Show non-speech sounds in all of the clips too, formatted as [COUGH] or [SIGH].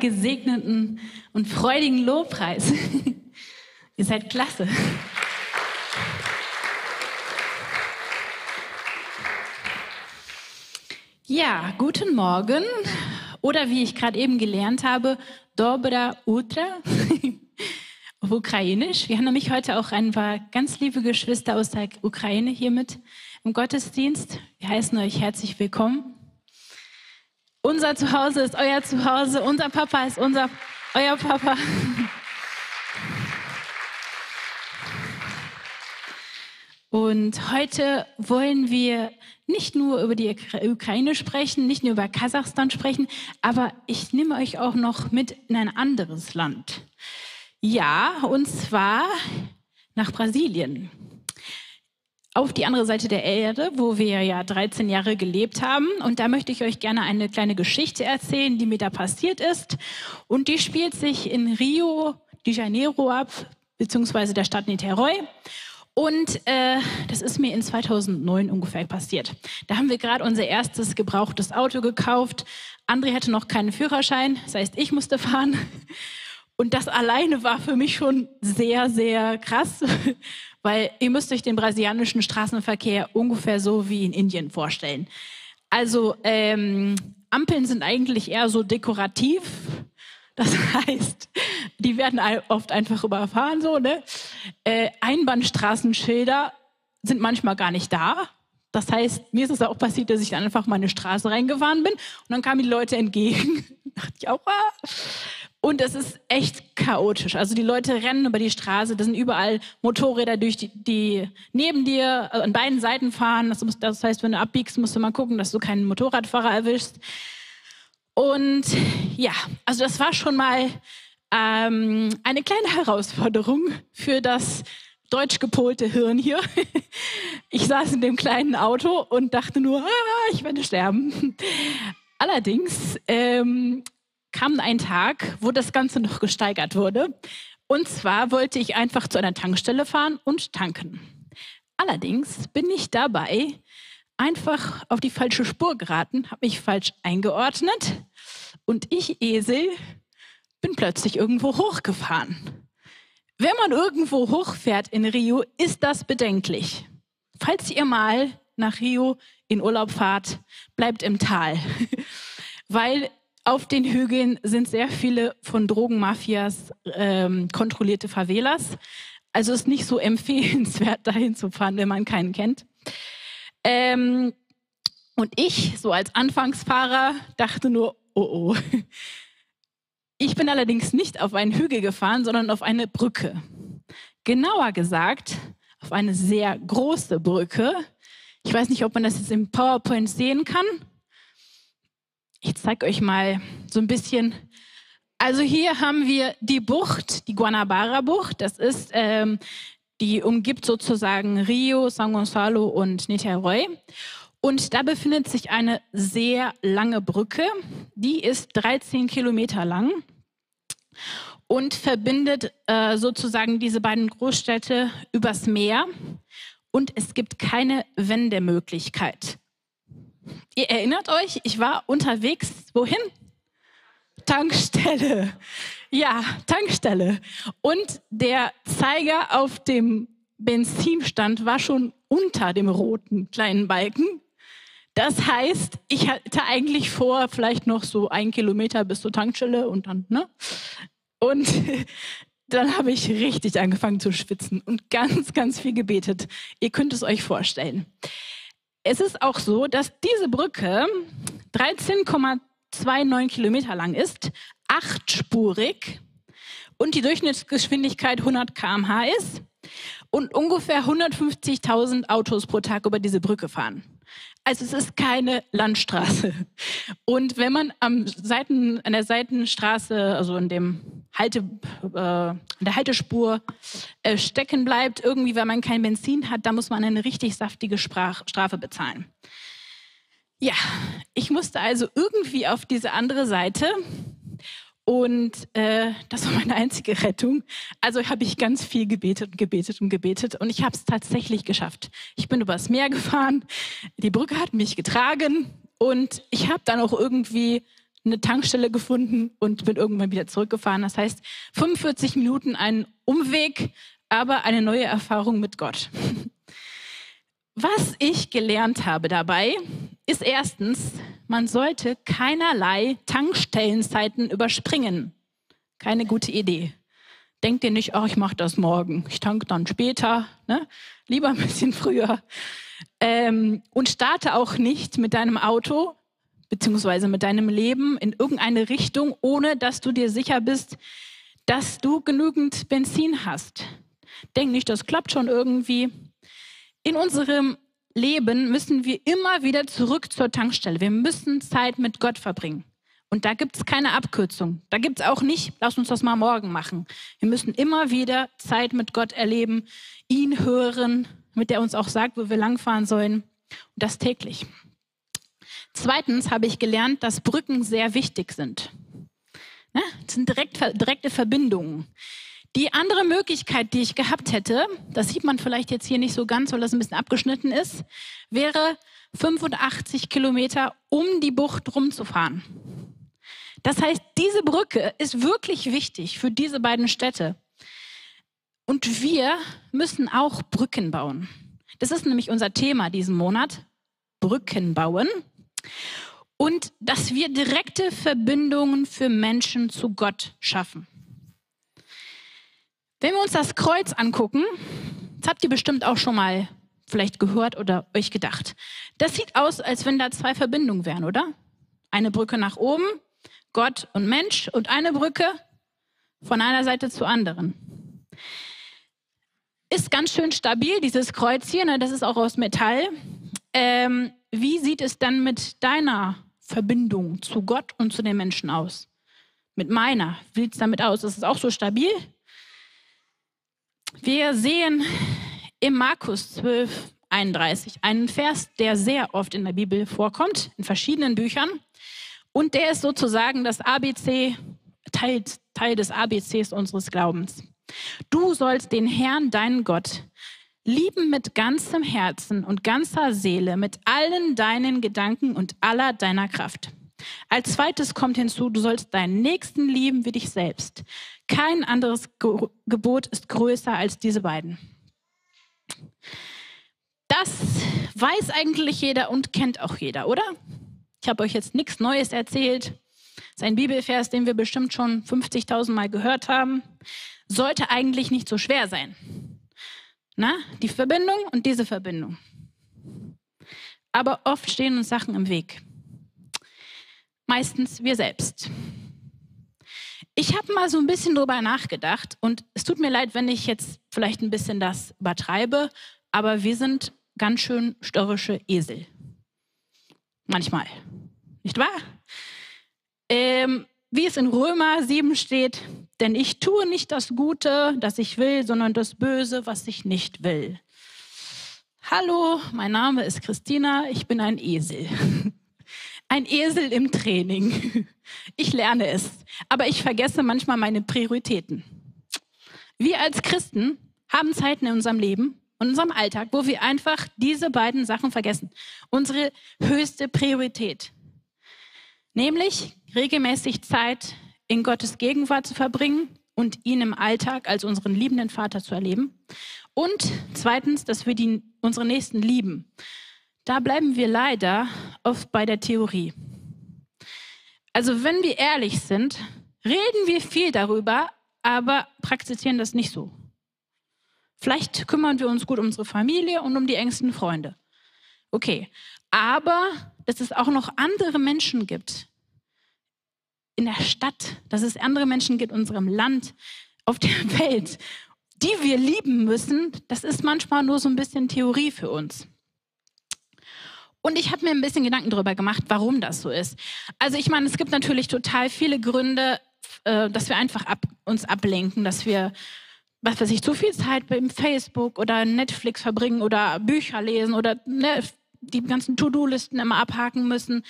gesegneten und freudigen Lobpreis. [LAUGHS] Ihr seid klasse. Ja, guten Morgen. Oder wie ich gerade eben gelernt habe, Dobra Utra [LAUGHS] auf Ukrainisch. Wir haben nämlich heute auch ein paar ganz liebe Geschwister aus der Ukraine hier mit im Gottesdienst. Wir heißen euch herzlich willkommen. Unser Zuhause ist euer Zuhause, unser Papa ist unser, euer Papa. Und heute wollen wir nicht nur über die Ukraine sprechen, nicht nur über Kasachstan sprechen, aber ich nehme euch auch noch mit in ein anderes Land. Ja, und zwar nach Brasilien auf die andere Seite der Erde, wo wir ja 13 Jahre gelebt haben. Und da möchte ich euch gerne eine kleine Geschichte erzählen, die mir da passiert ist. Und die spielt sich in Rio de Janeiro ab, beziehungsweise der Stadt Niterói. Und äh, das ist mir in 2009 ungefähr passiert. Da haben wir gerade unser erstes gebrauchtes Auto gekauft. André hatte noch keinen Führerschein, das heißt, ich musste fahren. Und das alleine war für mich schon sehr, sehr krass, [LAUGHS] weil ihr müsst euch den brasilianischen Straßenverkehr ungefähr so wie in Indien vorstellen. Also ähm, Ampeln sind eigentlich eher so dekorativ. Das [LAUGHS] heißt, die werden oft einfach überfahren so. Ne? Äh, Einbahnstraßenschilder sind manchmal gar nicht da. Das heißt, mir ist es auch passiert, dass ich dann einfach mal in eine Straße reingefahren bin und dann kamen die Leute entgegen. [LAUGHS] dachte ich auch, ah. Und es ist echt chaotisch. Also die Leute rennen über die Straße, da sind überall Motorräder durch die, die neben dir äh, an beiden Seiten fahren. Das, das, heißt, wenn du abbiegst, musst du mal gucken, dass du keinen Motorradfahrer erwischst. Und ja, also das war schon mal ähm, eine kleine Herausforderung für das deutsch gepolte Hirn hier. [LAUGHS] Ich saß in dem kleinen Auto und dachte nur, ah, ich werde sterben. [LAUGHS] Allerdings ähm, kam ein Tag, wo das Ganze noch gesteigert wurde. Und zwar wollte ich einfach zu einer Tankstelle fahren und tanken. Allerdings bin ich dabei einfach auf die falsche Spur geraten, habe mich falsch eingeordnet und ich, Esel, bin plötzlich irgendwo hochgefahren. Wenn man irgendwo hochfährt in Rio, ist das bedenklich. Falls ihr mal nach Rio in Urlaub fahrt, bleibt im Tal, [LAUGHS] weil auf den Hügeln sind sehr viele von Drogenmafias ähm, kontrollierte Favelas. Also ist nicht so [LAUGHS] empfehlenswert, dahin zu fahren, wenn man keinen kennt. Ähm, und ich, so als Anfangsfahrer, dachte nur, oh oh. [LAUGHS] Ich bin allerdings nicht auf einen Hügel gefahren, sondern auf eine Brücke. Genauer gesagt, auf eine sehr große Brücke. Ich weiß nicht, ob man das jetzt im PowerPoint sehen kann. Ich zeige euch mal so ein bisschen. Also hier haben wir die Bucht, die Guanabara-Bucht. Das ist, ähm, die umgibt sozusagen Rio, San Gonzalo und Niterói. Und da befindet sich eine sehr lange Brücke. Die ist 13 Kilometer lang und verbindet äh, sozusagen diese beiden Großstädte übers Meer. Und es gibt keine Wendemöglichkeit. Ihr erinnert euch, ich war unterwegs, wohin? Tankstelle. Ja, Tankstelle. Und der Zeiger auf dem Benzinstand war schon unter dem roten kleinen Balken. Das heißt, ich hatte eigentlich vor, vielleicht noch so ein Kilometer bis zur Tankstelle und dann, ne? Und [LAUGHS] dann habe ich richtig angefangen zu schwitzen und ganz, ganz viel gebetet. Ihr könnt es euch vorstellen. Es ist auch so, dass diese Brücke 13,29 Kilometer lang ist, achtspurig und die Durchschnittsgeschwindigkeit 100 km/h ist und ungefähr 150.000 Autos pro Tag über diese Brücke fahren. Also es ist keine Landstraße. Und wenn man am Seiten, an der Seitenstraße, also in dem Halte, äh, an der Haltespur äh, stecken bleibt, irgendwie, weil man kein Benzin hat, da muss man eine richtig saftige Sprach Strafe bezahlen. Ja, ich musste also irgendwie auf diese andere Seite und äh, das war meine einzige Rettung. Also habe ich ganz viel gebetet und gebetet und gebetet und ich habe es tatsächlich geschafft. Ich bin übers Meer gefahren, die Brücke hat mich getragen und ich habe dann auch irgendwie eine Tankstelle gefunden und bin irgendwann wieder zurückgefahren. Das heißt, 45 Minuten ein Umweg, aber eine neue Erfahrung mit Gott. Was ich gelernt habe dabei, ist erstens, man sollte keinerlei Tankstellenzeiten überspringen. Keine gute Idee. Denkt ihr nicht, ach, ich mache das morgen, ich tanke dann später, ne? lieber ein bisschen früher. Ähm, und starte auch nicht mit deinem Auto beziehungsweise mit deinem Leben in irgendeine Richtung, ohne dass du dir sicher bist, dass du genügend Benzin hast. Denk nicht, das klappt schon irgendwie. In unserem Leben müssen wir immer wieder zurück zur Tankstelle. Wir müssen Zeit mit Gott verbringen. Und da gibt es keine Abkürzung. Da gibt es auch nicht, lass uns das mal morgen machen. Wir müssen immer wieder Zeit mit Gott erleben, ihn hören, mit der uns auch sagt, wo wir langfahren sollen. Und das täglich. Zweitens habe ich gelernt, dass Brücken sehr wichtig sind. Ne? Das sind direkt, direkte Verbindungen. Die andere Möglichkeit, die ich gehabt hätte, das sieht man vielleicht jetzt hier nicht so ganz, weil das ein bisschen abgeschnitten ist, wäre 85 Kilometer um die Bucht rumzufahren. Das heißt, diese Brücke ist wirklich wichtig für diese beiden Städte. Und wir müssen auch Brücken bauen. Das ist nämlich unser Thema diesen Monat. Brücken bauen. Und dass wir direkte Verbindungen für Menschen zu Gott schaffen. Wenn wir uns das Kreuz angucken, das habt ihr bestimmt auch schon mal vielleicht gehört oder euch gedacht. Das sieht aus, als wenn da zwei Verbindungen wären, oder? Eine Brücke nach oben Gott und Mensch und eine Brücke von einer Seite zur anderen. Ist ganz schön stabil, dieses Kreuz hier, ne? das ist auch aus Metall. Ähm, wie sieht es dann mit deiner Verbindung zu Gott und zu den Menschen aus? Mit meiner, wie sieht es damit aus? Ist es auch so stabil? Wir sehen im Markus 12, 31 einen Vers, der sehr oft in der Bibel vorkommt, in verschiedenen Büchern. Und der ist sozusagen das ABC, Teil, Teil des ABCs unseres Glaubens. Du sollst den Herrn, deinen Gott, lieben mit ganzem Herzen und ganzer Seele, mit allen deinen Gedanken und aller deiner Kraft. Als zweites kommt hinzu, du sollst deinen Nächsten lieben wie dich selbst. Kein anderes Ge Gebot ist größer als diese beiden. Das weiß eigentlich jeder und kennt auch jeder, oder? Ich habe euch jetzt nichts Neues erzählt. Das ist ein Bibelvers, den wir bestimmt schon 50.000 Mal gehört haben. Sollte eigentlich nicht so schwer sein. Na, die Verbindung und diese Verbindung. Aber oft stehen uns Sachen im Weg. Meistens wir selbst. Ich habe mal so ein bisschen drüber nachgedacht und es tut mir leid, wenn ich jetzt vielleicht ein bisschen das übertreibe, aber wir sind ganz schön störrische Esel. Manchmal. Nicht wahr? Ähm, wie es in Römer 7 steht, denn ich tue nicht das Gute, das ich will, sondern das Böse, was ich nicht will. Hallo, mein Name ist Christina, ich bin ein Esel. [LAUGHS] Ein Esel im Training. [LAUGHS] Ich lerne es, aber ich vergesse manchmal meine Prioritäten. Wir als Christen haben Zeiten in unserem Leben, in unserem Alltag, wo wir einfach diese beiden Sachen vergessen. Unsere höchste Priorität. Nämlich regelmäßig Zeit in Gottes Gegenwart zu verbringen und ihn im Alltag als unseren liebenden Vater zu erleben. Und zweitens, dass wir die, unsere Nächsten lieben. Da bleiben wir leider oft bei der Theorie. Also wenn wir ehrlich sind, reden wir viel darüber, aber praktizieren das nicht so. Vielleicht kümmern wir uns gut um unsere Familie und um die engsten Freunde. Okay, aber dass es auch noch andere Menschen gibt in der Stadt, dass es andere Menschen gibt in unserem Land, auf der [LAUGHS] Welt, die wir lieben müssen, das ist manchmal nur so ein bisschen Theorie für uns. Und ich habe mir ein bisschen Gedanken darüber gemacht, warum das so ist. Also ich meine, es gibt natürlich total viele Gründe, äh, dass wir einfach ab, uns ablenken, dass wir was weiß ich, zu viel Zeit beim Facebook oder Netflix verbringen oder Bücher lesen oder ne, die ganzen To-Do-Listen immer abhaken müssen.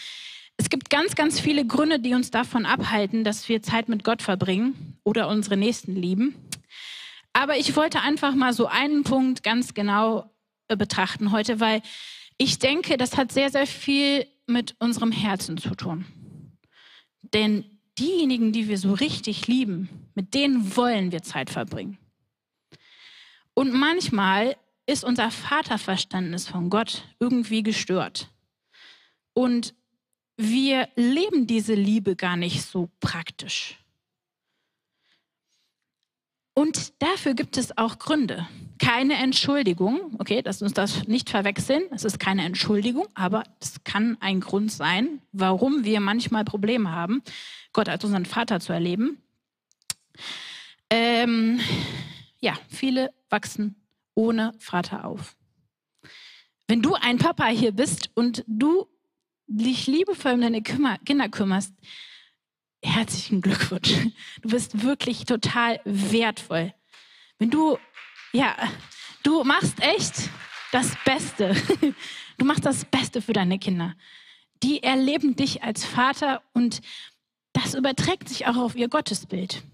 Es gibt ganz, ganz viele Gründe, die uns davon abhalten, dass wir Zeit mit Gott verbringen oder unsere Nächsten lieben. Aber ich wollte einfach mal so einen Punkt ganz genau äh, betrachten heute, weil ich denke, das hat sehr, sehr viel mit unserem Herzen zu tun. Denn diejenigen, die wir so richtig lieben, mit denen wollen wir Zeit verbringen. Und manchmal ist unser Vaterverständnis von Gott irgendwie gestört. Und wir leben diese Liebe gar nicht so praktisch. Und dafür gibt es auch Gründe. Keine Entschuldigung, okay, dass uns das nicht verwechseln. Es ist keine Entschuldigung, aber es kann ein Grund sein, warum wir manchmal Probleme haben, Gott als unseren Vater zu erleben. Ähm, ja, viele wachsen ohne Vater auf. Wenn du ein Papa hier bist und du dich liebevoll um deine Kinder kümmerst, herzlichen Glückwunsch. Du bist wirklich total wertvoll. Wenn du, ja, du machst echt das Beste. [LAUGHS] Du machst das Beste für deine Kinder. Die erleben dich als Vater und das überträgt sich auch auf ihr Gottesbild.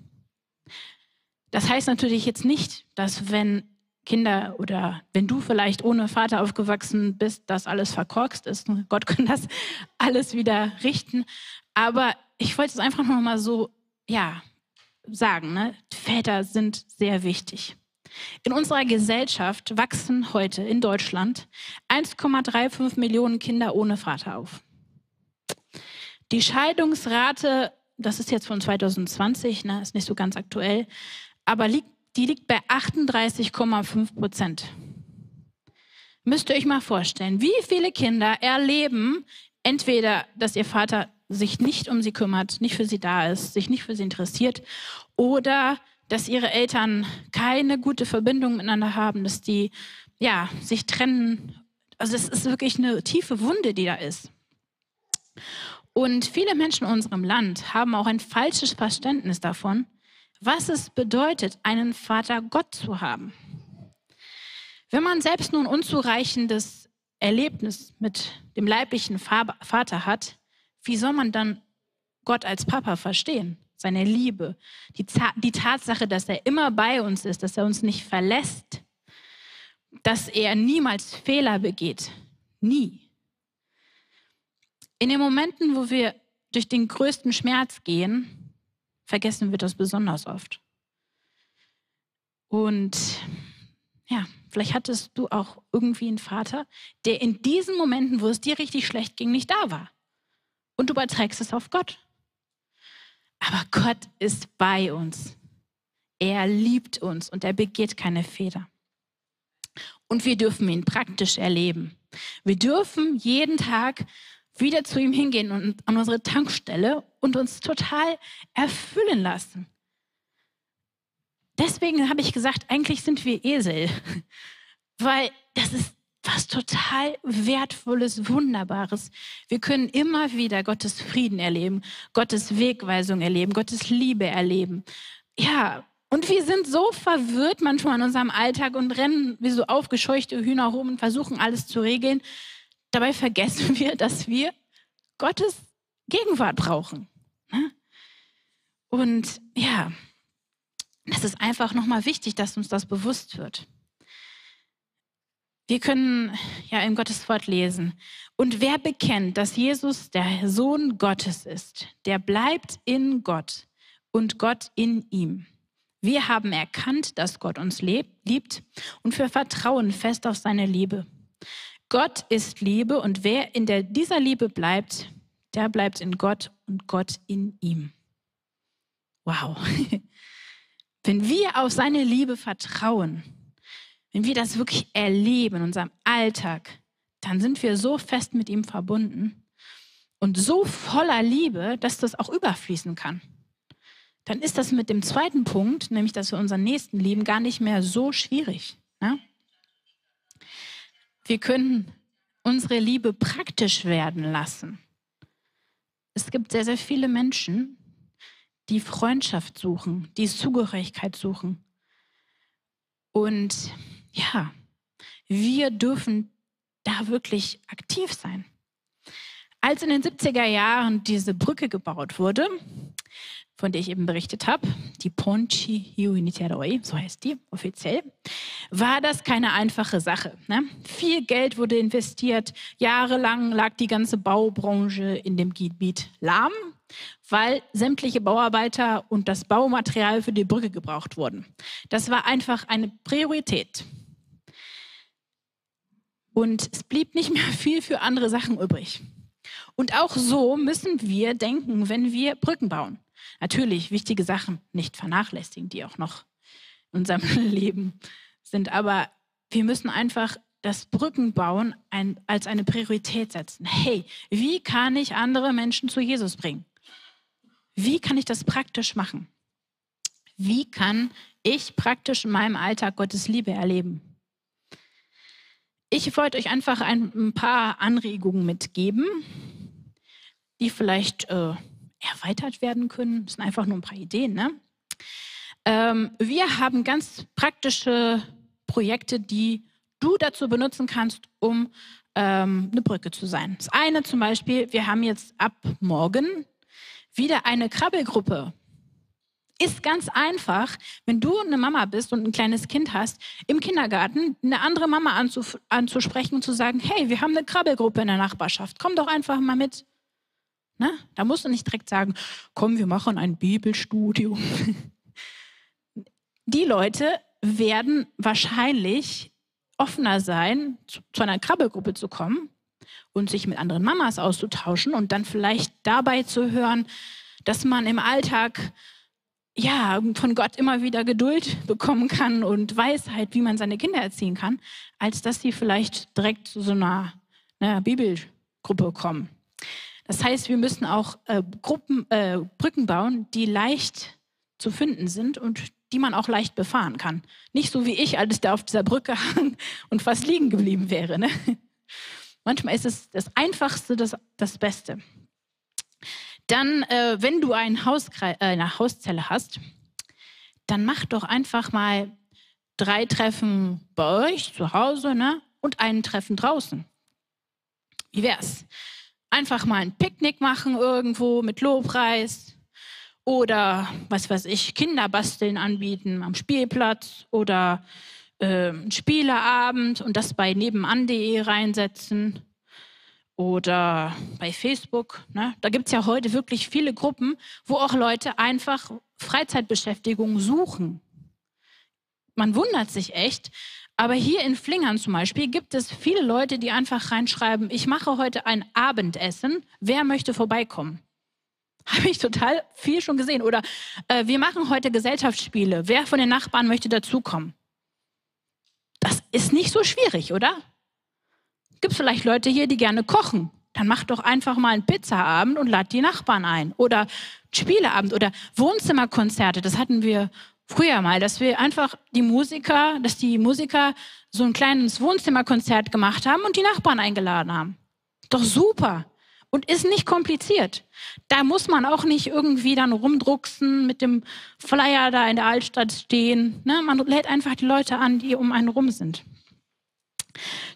Das heißt natürlich jetzt nicht, dass wenn Kinder oder wenn du vielleicht ohne Vater aufgewachsen bist, dass alles verkorkst ist. Gott [LAUGHS] kann das alles wieder richten. Aber ich wollte es einfach noch mal so, ja, sagen. Ne? Väter sind sehr wichtig. In unserer Gesellschaft wachsen heute in Deutschland 1,35 Millionen Kinder ohne Vater auf. Die Scheidungsrate, das ist jetzt von 2020, ne, ist nicht so ganz aktuell, aber liegt die liegt bei 38,5 Prozent. Müsst ihr euch mal vorstellen, wie viele Kinder erleben entweder, dass ihr Vater sich nicht um sie kümmert, nicht für sie da ist, sich nicht für sie interessiert oder dass ihre Eltern keine gute Verbindung miteinander haben, dass die ja, sich trennen. Also es ist wirklich eine tiefe Wunde, die da ist. Und viele Menschen in unserem Land haben auch ein falsches Verständnis davon, was es bedeutet, einen Vater Gott zu haben. Wenn man selbst nur ein unzureichendes Erlebnis mit dem leiblichen Vater hat, wie soll man dann Gott als Papa verstehen? Seine Liebe, die, die Tatsache, dass er immer bei uns ist, dass er uns nicht verlässt, dass er niemals Fehler begeht. Nie. In den Momenten, wo wir durch den größten Schmerz gehen, vergessen wir das besonders oft. Und ja, vielleicht hattest du auch irgendwie einen Vater, der in diesen Momenten, wo es dir richtig schlecht ging, nicht da war. Und du überträgst es auf Gott. Aber Gott ist bei uns. Er liebt uns und er begeht keine Fehler. Und wir dürfen ihn praktisch erleben. Wir dürfen jeden Tag wieder zu ihm hingehen und an unsere Tankstelle und uns total erfüllen lassen. Deswegen habe ich gesagt, eigentlich sind wir Esel, [LAUGHS] weil das ist was total Wertvolles, Wunderbares. Wir können immer wieder Gottes Frieden erleben, Gottes Wegweisung erleben, Gottes Liebe erleben. Ja, und wir sind so verwirrt manchmal in unserem Alltag und rennen wie so aufgescheuchte Hühner rum und versuchen alles zu regeln. Dabei vergessen [LAUGHS] wir, dass wir Gottes Gegenwart brauchen. Ne? Und ja, das ist einfach nochmal wichtig, dass uns das bewusst wird. Wir können ja in Gottes Wort lesen. Und wer bekennt, dass Jesus der Sohn Gottes ist, der bleibt in Gott und Gott in ihm. Wir haben erkannt, dass Gott uns liebt und wir vertrauen fest auf seine Liebe. Gott ist Liebe und wer in der, dieser Liebe bleibt, der bleibt in Gott und Gott in ihm. Wow. [LAUGHS] Wenn wir auf seine Liebe vertrauen, wenn wir das wirklich erleben in unserem Alltag, dann sind wir so fest mit ihm verbunden und so voller Liebe, dass das auch überfließen kann. Dann ist das mit dem zweiten Punkt, nämlich dass wir unseren Nächsten lieben, gar nicht mehr so schwierig. Ne? Wir können unsere Liebe praktisch werden lassen. Es gibt sehr, sehr viele Menschen, die Freundschaft suchen, die Zugehörigkeit suchen. Und ja, wir dürfen da wirklich aktiv sein. Als in den 70er Jahren diese Brücke gebaut wurde, von der ich eben berichtet habe, die Ponchi Uniteroi, so heißt die offiziell, war das keine einfache Sache. Ne? Viel Geld wurde investiert, jahrelang lag die ganze Baubranche in dem Gebiet lahm, weil sämtliche Bauarbeiter und das Baumaterial für die Brücke gebraucht wurden. Das war einfach eine Priorität. Und es blieb nicht mehr viel für andere Sachen übrig. Und auch so müssen wir denken, wenn wir Brücken bauen. Natürlich wichtige Sachen nicht vernachlässigen, die auch noch in unserem [LAUGHS] Leben sind. Aber wir müssen einfach das Brückenbauen ein, als eine Priorität setzen. Hey, wie kann ich andere Menschen zu Jesus bringen? Wie kann ich das praktisch machen? Wie kann ich praktisch in meinem Alltag Gottes Liebe erleben? Ich wollte euch einfach ein, paar Anregungen mitgeben, die vielleicht äh, erweitert werden können. Das sind einfach nur ein paar Ideen. Ne? Ähm, wir haben ganz praktische Projekte, die du dazu benutzen kannst, um ähm, eine Brücke zu sein. Das eine zum Beispiel, wir haben jetzt ab morgen wieder eine Krabbelgruppe. Ist ganz einfach, wenn du eine Mama bist und ein kleines Kind hast, im Kindergarten eine andere Mama anzusprechen und zu sagen, hey, wir haben eine Krabbelgruppe in der Nachbarschaft, komm doch einfach mal mit. Ne? Da musst du nicht direkt sagen, komm, wir machen ein Bibelstudium. [LAUGHS] Die Leute werden wahrscheinlich offener sein, zu, einer Krabbelgruppe zu kommen und sich mit anderen Mamas auszutauschen und dann vielleicht dabei zu hören, dass man im Alltag ja von Gott immer wieder Geduld bekommen kann und Weisheit, wie man seine Kinder erziehen kann, als dass sie vielleicht direkt zu so einer, einer Bibelgruppe kommen. Das heißt, wir müssen auch äh, Gruppen, äh, Brücken bauen, die leicht zu finden sind und die man auch leicht befahren kann. Nicht so wie ich, als der auf dieser Brücke [LAUGHS] hang und fast liegen geblieben wäre. Ne? Manchmal ist es das Einfachste das, das Beste. Dann, äh, wenn du ein Hauskreis, äh, eine Hauszelle hast, dann mach doch einfach mal drei Treffen bei euch zu Hause ne? und ein Treffen draußen. Wie wär's? Einfach mal ein Picknick machen irgendwo mit Lobpreis oder was weiß ich, Kinderbasteln anbieten am Spielplatz oder äh, Spieleabend und das bei nebenan.de reinsetzen oder bei Facebook. Ne? Da gibt es ja heute wirklich viele Gruppen, wo auch Leute einfach Freizeitbeschäftigung suchen. Man wundert sich echt, aber hier in Flingern zum Beispiel gibt es viele Leute, die einfach reinschreiben, ich mache heute ein Abendessen, wer möchte vorbeikommen? [LAUGHS] Habe ich total viel schon gesehen. Oder äh, wir machen heute Gesellschaftsspiele, wer von den Nachbarn möchte dazukommen? Das ist nicht so schwierig, oder? Gibt es vielleicht Leute hier, die gerne kochen? Dann macht doch einfach mal einen Pizzaabend und lad die Nachbarn ein. Oder Spieleabend oder Wohnzimmerkonzerte. Das hatten wir früher mal, dass wir einfach die Musiker, dass die Musiker so ein kleines Wohnzimmerkonzert gemacht haben und die Nachbarn eingeladen haben. Doch super und ist nicht kompliziert. Da muss man auch nicht irgendwie dann rumdrucksen, mit dem Flyer da in der Altstadt stehen. Ne? Man lädt einfach die Leute an, die um einen rum sind.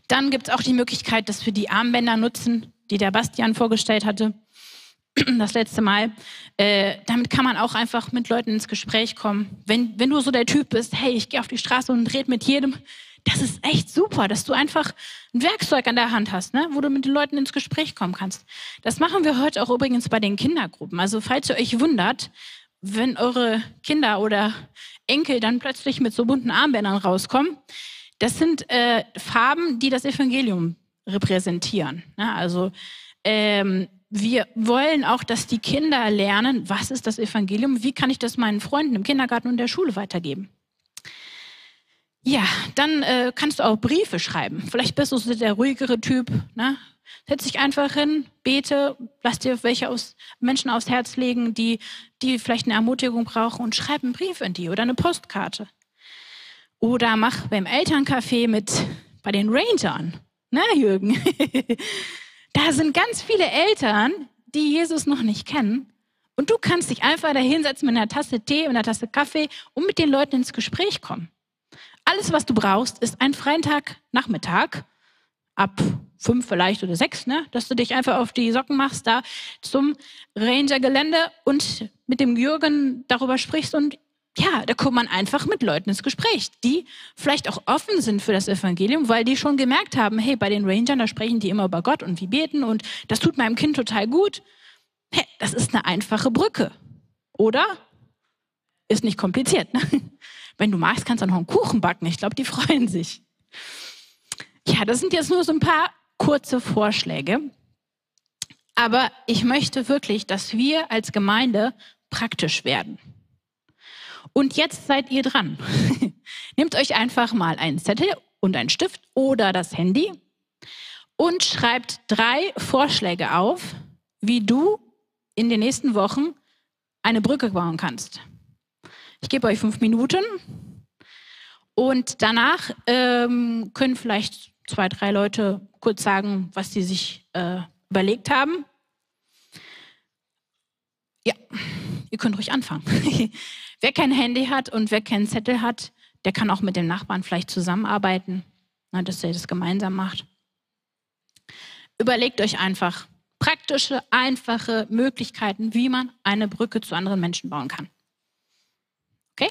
Dann gibt es auch die Möglichkeit, dass wir die Armbänder nutzen, die der Bastian vorgestellt hatte [CLEARS THROAT] das letzte Mal. Äh, damit kann man auch einfach mit Leuten ins Gespräch kommen. Wenn, wenn du so der Typ bist, hey, ich gehe auf die Straße und rede mit jedem, das ist echt super, dass du einfach ein Werkzeug an der Hand hast, ne, wo du mit den Leuten ins Gespräch kommen kannst. Das machen wir heute auch übrigens bei den Kindergruppen. Also falls ihr euch wundert, wenn eure Kinder oder Enkel dann plötzlich mit so bunten Armbändern rauskommen, das sind äh, Farben, die das Evangelium repräsentieren. Ne? Also ähm, wir wollen auch, dass die Kinder lernen, was ist das Evangelium, wie kann ich das meinen Freunden im Kindergarten und der Schule weitergeben. Ja, dann äh, kannst du auch Briefe schreiben. Vielleicht bist du so der ruhigere Typ. Ne? Setz dich einfach hin, bete, lass dir welche aus, Menschen aufs Herz legen, die, die vielleicht eine Ermutigung brauchen und schreib einen Brief in die oder eine Postkarte. Oder mach beim Elterncafé mit bei den Rangern. Na, Jürgen? [LAUGHS] Da sind ganz viele Eltern, die Jesus noch nicht kennen. Und du kannst dich einfach da hinsetzen mit einer Tasse Tee und einer Tasse Kaffee und mit den Leuten ins Gespräch kommen. Alles, was du brauchst, ist ein Nachmittag ab fünf vielleicht oder sechs, ne? dass du dich einfach auf die Socken machst, da zum Ranger-Gelände und mit dem Jürgen darüber sprichst und ja, da kommt man einfach mit Leuten ins Gespräch, die vielleicht auch offen sind für das Evangelium, weil die schon gemerkt haben, hey, bei den Rangern, da sprechen die immer über Gott und wie beten und das tut meinem Kind total gut. Hey, das ist eine einfache Brücke. Oder? Ist nicht kompliziert. Ne? [LAUGHS] Wenn du magst, kannst du noch einen Kuchen backen. Ich glaube, die [LAUGHS] freuen sich. Ja, das sind jetzt nur so ein paar kurze Vorschläge. Aber ich möchte wirklich, dass wir als Gemeinde praktisch werden. Und jetzt seid ihr dran. [LAUGHS] Nehmt euch einfach mal einen Zettel und einen Stift oder das Handy und schreibt drei Vorschläge auf, wie du in den nächsten Wochen eine Brücke bauen kannst. Ich gebe euch fünf Minuten und danach ähm, können vielleicht zwei, drei Leute kurz sagen, was sie sich äh, überlegt haben. Ja, ihr könnt ruhig anfangen. [LAUGHS] wer kein Handy hat und wer keinen Zettel hat, der kann auch mit dem Nachbarn vielleicht zusammenarbeiten, na, dass er das gemeinsam macht. Überlegt euch einfach praktische, einfache Möglichkeiten, wie man eine Brücke zu anderen Menschen bauen kann. Okay?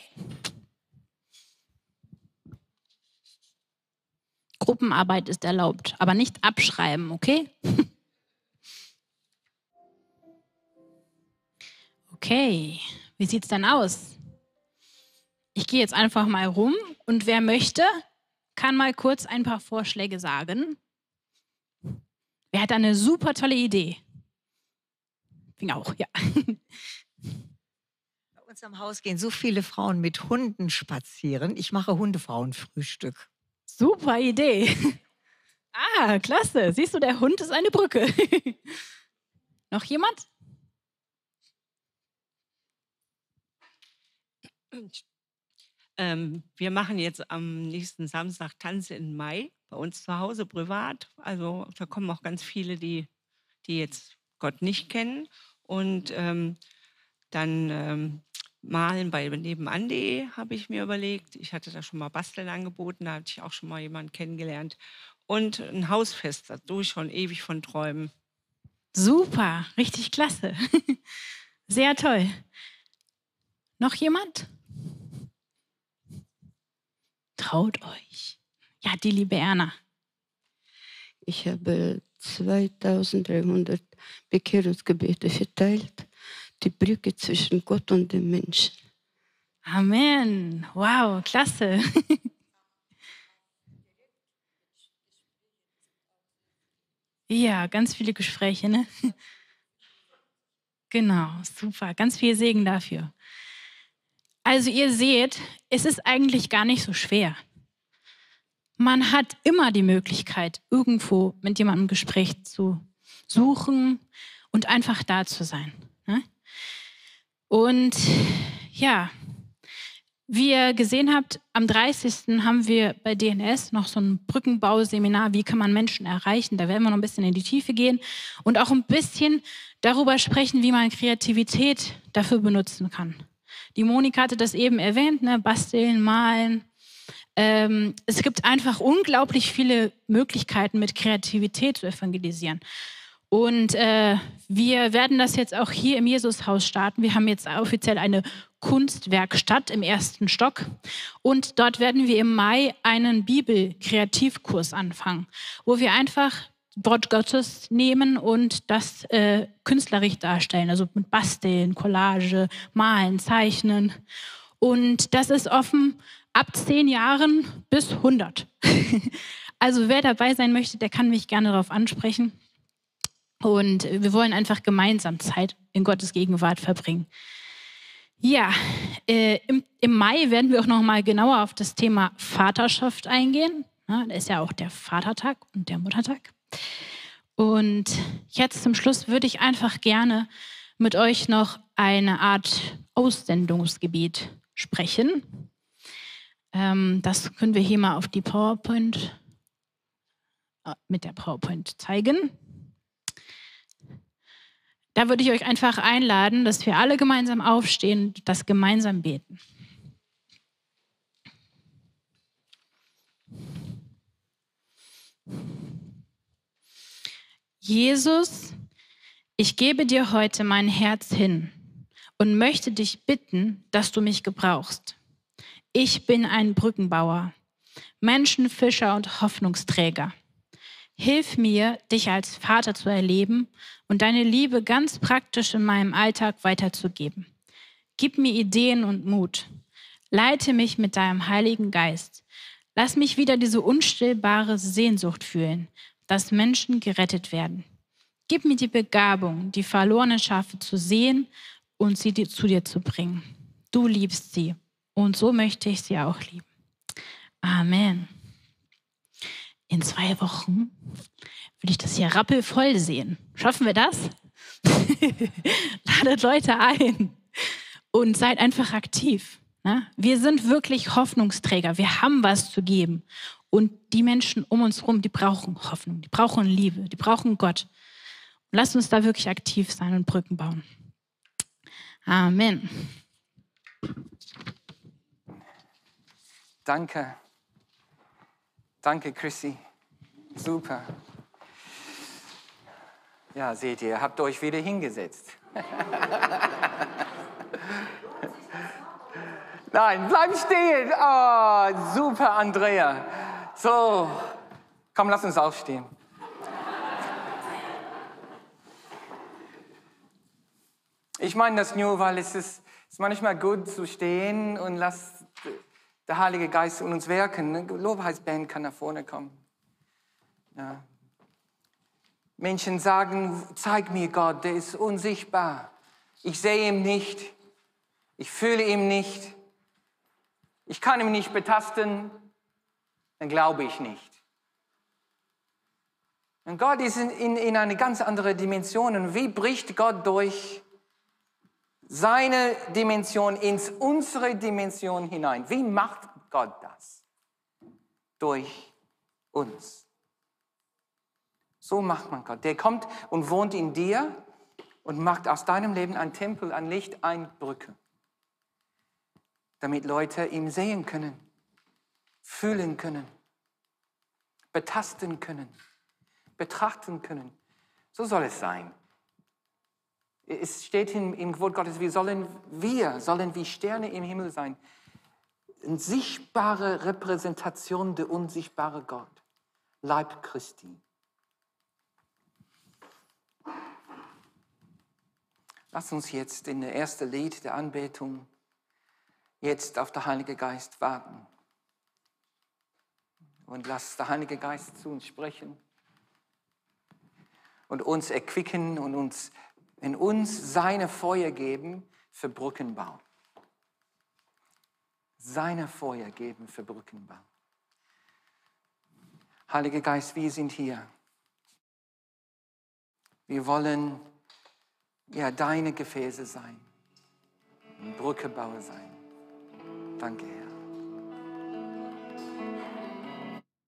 Gruppenarbeit ist erlaubt, aber nicht abschreiben, okay? [LAUGHS] Okay, wie sieht es denn aus? Ich gehe jetzt einfach mal rum und wer möchte, kann mal kurz ein paar Vorschläge sagen. Wer hat eine super tolle Idee? Fing auch, ja. [LAUGHS] Bei uns am Haus gehen so viele Frauen mit Hunden spazieren. Ich mache Hundefrauenfrühstück. Super Idee. [LAUGHS] Ah, klasse. Siehst du, der Hund ist eine Brücke. [LAUGHS] Noch jemand? Ähm, wir machen jetzt am nächsten Samstag Tanze in Mai bei uns zu Hause privat. Also da kommen auch ganz viele, die, die jetzt Gott nicht kennen. Und ähm, dann ähm, Malen bei nebenan.de habe ich mir überlegt. Ich hatte da schon mal Basteln angeboten, da hatte ich auch schon mal jemanden kennengelernt. Und ein Hausfest, da tue ich schon ewig von träumen. Super, richtig klasse. [LAUGHS] Sehr toll. Noch jemand? Traut euch. Ja, die liebe Erna. Ich habe 2300 Bekehrungsgebete verteilt die Brücke zwischen Gott und dem Menschen. Amen. Wow, klasse. [LAUGHS] ja, ganz viele Gespräche, ne? [LAUGHS] Genau, super. Ganz viel Segen dafür. Also ihr seht, es ist eigentlich gar nicht so schwer. Man hat immer die Möglichkeit, irgendwo mit jemandem Gespräch zu suchen und einfach da zu sein. Ne? Und ja, wie ihr gesehen habt, am 30. haben wir bei DNS noch so ein Brückenbauseminar, wie kann man Menschen erreichen. Da werden wir noch ein bisschen in die Tiefe gehen und auch ein bisschen darüber sprechen, wie man Kreativität dafür benutzen kann. Die Monika hatte das eben erwähnt, ne? basteln, malen. Ähm, es gibt einfach unglaublich viele Möglichkeiten, mit Kreativität zu evangelisieren. Und äh, wir werden das jetzt auch hier im Jesushaus starten. Wir haben jetzt offiziell eine Kunstwerkstatt im ersten Stock. Und dort werden wir im Mai einen Bibel-Kreativkurs anfangen, wo wir einfach Wort Gottes nehmen und das äh, künstlerisch darstellen, also mit Basteln, Collage, Malen, Zeichnen. Und das ist offen ab zehn Jahren bis 100. [LAUGHS] also wer dabei sein möchte, der kann mich gerne darauf ansprechen. Und wir wollen einfach gemeinsam Zeit in Gottes Gegenwart verbringen. Ja, äh, im, im, Mai werden wir auch noch mal genauer auf das Thema Vaterschaft eingehen. Ja, da ist ja auch der Vatertag und der Muttertag. Und jetzt zum Schluss würde ich einfach gerne mit euch noch eine Art Aussendungsgebet sprechen. Ähm, das können wir hier mal auf die PowerPoint äh, mit der PowerPoint zeigen. Da würde ich euch einfach einladen, dass wir alle gemeinsam aufstehen und das gemeinsam beten. Jesus, ich gebe dir heute mein Herz hin und möchte dich bitten, dass du mich gebrauchst. Ich bin ein Brückenbauer, Menschenfischer und Hoffnungsträger. Hilf mir, dich als Vater zu erleben und deine Liebe ganz praktisch in meinem Alltag weiterzugeben. Gib mir Ideen und Mut. Leite mich mit deinem Heiligen Geist. Lass mich wieder diese unstillbare Sehnsucht fühlen, dass Menschen gerettet werden. Gib mir die Begabung, die verlorenen Schafe zu sehen und sie zu dir zu bringen. Du liebst sie und so möchte ich sie auch lieben. Amen. In zwei Wochen will ich das hier rappelvoll sehen. Schaffen wir das? [LAUGHS] Ladet Leute ein und seid einfach aktiv. Ne? Wir sind wirklich Hoffnungsträger. Wir haben was zu geben. Und die Menschen um uns herum, die brauchen Hoffnung, die brauchen Liebe, die brauchen Gott. lasst uns da wirklich aktiv sein und Brücken bauen. Amen. Danke. Danke, Chrissy. Super. Ja, seht ihr, habt euch wieder hingesetzt. [LAUGHS] Nein, bleib stehen. Oh, super, Andrea. So, komm, lass uns aufstehen. Ich meine das nur, weil es ist, ist manchmal gut zu stehen und lass der Heilige Geist in uns wirken. Eine Lobpreisband kann nach vorne kommen. Ja. Menschen sagen, zeig mir Gott, der ist unsichtbar. Ich sehe ihn nicht. Ich fühle ihn nicht. Ich kann ihn nicht betasten. Dann glaube ich nicht. Und Gott ist in, in, in eine ganz andere Dimension. Und wie bricht Gott durch seine Dimension ins unsere Dimension hinein? Wie macht Gott das? Durch uns. So macht man Gott. Der kommt und wohnt in dir und macht aus deinem Leben ein Tempel, ein Licht, eine Brücke. Damit Leute ihn sehen können, fühlen können, betasten können, betrachten können. So soll es sein. Es steht im, im Wort Gottes, wir sollen, wir sollen wie Sterne im Himmel sein. Eine sichtbare Repräsentation der unsichtbare Gott. Leib Christi. Lass uns jetzt in der ersten Lied der Anbetung jetzt auf den Heiligen Geist warten. Und lass der Heilige Geist zu uns sprechen und uns erquicken und uns in uns seine Feuer geben für Brückenbau. Seine Feuer geben für Brückenbau. Heiliger Geist, wir sind hier. Wir wollen ja, deine Gefäße sein, Brückebauer sein. Danke, Herr.